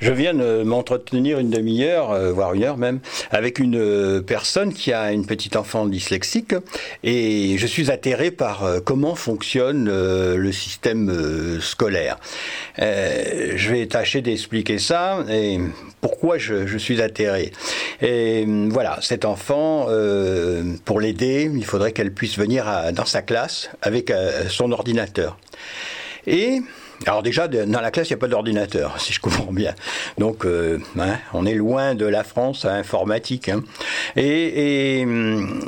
Je viens de m'entretenir une demi-heure, euh, voire une heure même, avec une euh, personne qui a une petite enfant dyslexique et je suis atterré par euh, comment fonctionne le système scolaire. je vais tâcher d'expliquer ça et pourquoi je, suis atterré. Et voilà, cet enfant, pour l'aider, il faudrait qu'elle puisse venir dans sa classe avec son ordinateur. Et alors déjà, dans la classe, il n'y a pas d'ordinateur, si je comprends bien. Donc, euh, hein, on est loin de la France informatique. Hein. Et,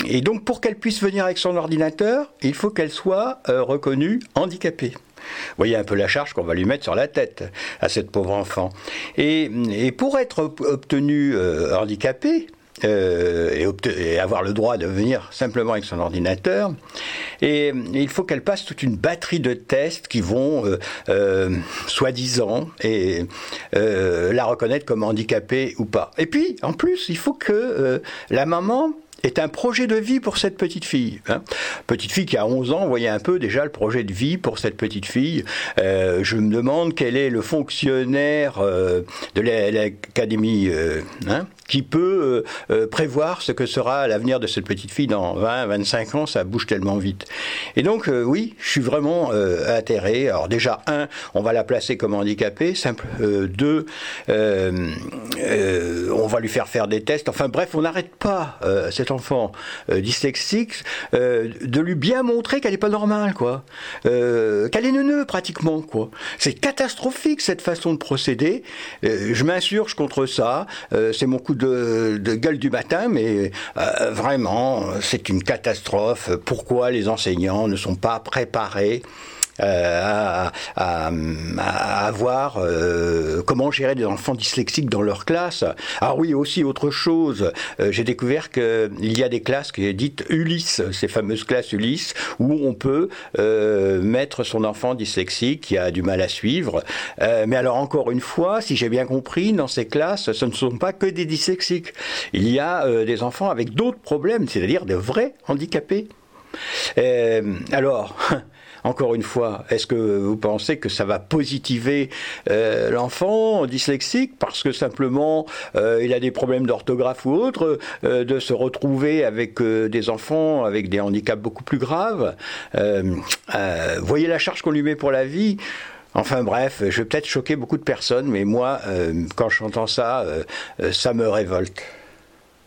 et, donc, pour qu'elle puisse venir avec son ordinateur, il faut qu'elle soit euh, reconnue handicapée. Vous voyez un peu la charge qu'on va lui mettre sur la tête à cette pauvre enfant. Et, et pour être obtenue euh, handicapée, euh, et, avoir le droit de venir simplement avec son ordinateur. Et il faut qu'elle passe toute une batterie de tests qui vont, euh, euh, soi-disant, et la reconnaître comme handicapée ou pas. Et puis, en plus, il faut que la maman est un projet de vie pour cette petite fille. Hein. Petite fille qui a 11 ans, vous voyez un peu déjà le projet de vie pour cette petite fille. Euh, je me demande quel est le fonctionnaire euh, de l'académie euh, hein, qui peut prévoir ce que sera l'avenir de cette petite fille dans 20, 25 ans, ça bouge tellement vite. Et donc, oui, je suis vraiment atterré. Alors déjà, un, on va la placer comme handicapée. Simple. deux, on va lui faire faire des tests. Enfin bref, on n'arrête pas cette enfant euh, dyslexique, euh, de lui bien montrer qu'elle n'est pas normale, quoi. Euh, qu'elle est neuneu, pratiquement, quoi. C'est catastrophique, cette façon de procéder. je m'insurge contre ça. c'est mon coup de, de, gueule du matin, mais vraiment, c'est une catastrophe. Pourquoi les enseignants ne sont pas préparés euh, à, à, voir euh, comment gérer des enfants dyslexiques dans leur classe. Ah oui, aussi autre chose, euh, j'ai découvert qu'il y a des classes qui sont dites Ulysse, ces fameuses classes Ulysse, où on peut mettre son enfant dyslexique qui a du mal à suivre. mais alors encore une fois, si j'ai bien compris, dans ces classes, ce ne sont pas que des dyslexiques. Il y a des enfants avec d'autres problèmes, c'est-à-dire de vrais handicapés. alors, encore une fois, est-ce que vous pensez que ça va positiver euh, l'enfant dyslexique parce que simplement euh, il a des problèmes d'orthographe ou autre, euh, de se retrouver avec des enfants avec des handicaps beaucoup plus graves Voyez la charge qu'on lui met pour la vie. Enfin bref, je vais peut-être choquer beaucoup de personnes, mais moi, quand j'entends ça, ça me révolte.